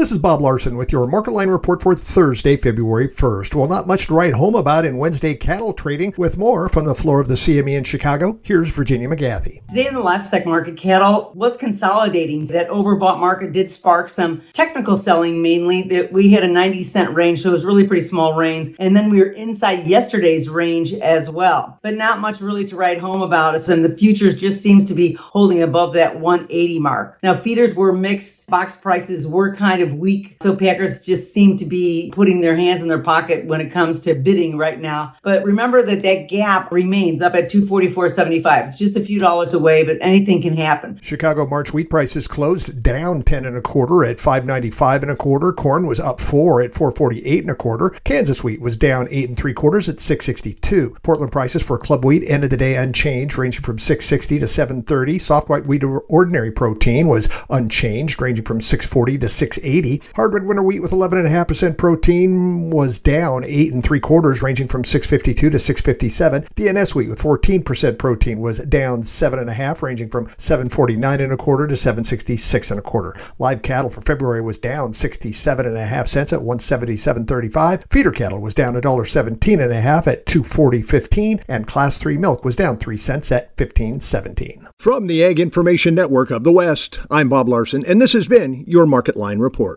This is Bob Larson with your Market Line report for Thursday, February 1st. Well, not much to write home about in Wednesday cattle trading. With more from the floor of the CME in Chicago, here's Virginia McGathey. Today in the livestock market, cattle was consolidating. That overbought market did spark some technical selling mainly. That we had a 90 cent range, so it was really pretty small range. And then we were inside yesterday's range as well. But not much really to write home about. And the futures just seems to be holding above that 180 mark. Now feeders were mixed. Box prices were kind of weak. So packers just seem to be putting their hands in their pocket when it comes to bidding right now. But remember that that gap remains up at 244.75. It's just a few dollars away, but anything can happen. Chicago March wheat prices closed down 10 and a quarter at 595 and a quarter. Corn was up 4 at 448 and a quarter. Kansas wheat was down 8 and 3 quarters at 662. Portland prices for club wheat ended the day unchanged, ranging from 660 to 730. Soft white wheat ordinary protein was unchanged, ranging from 640 to 680. Hard red winter wheat with 11.5% protein was down 8 and 3 quarters, ranging from 652 to 657. DNS wheat with 14% protein was down 7.5, ranging from 749 and a quarter to 766 and a quarter. Live cattle for February was down 67 and a half cents at 177.35. Feeder cattle was down $1.17 and a half at 240.15, and Class 3 milk was down 3 cents at 15.17. From the Ag Information Network of the West, I'm Bob Larson, and this has been your Market Line Report.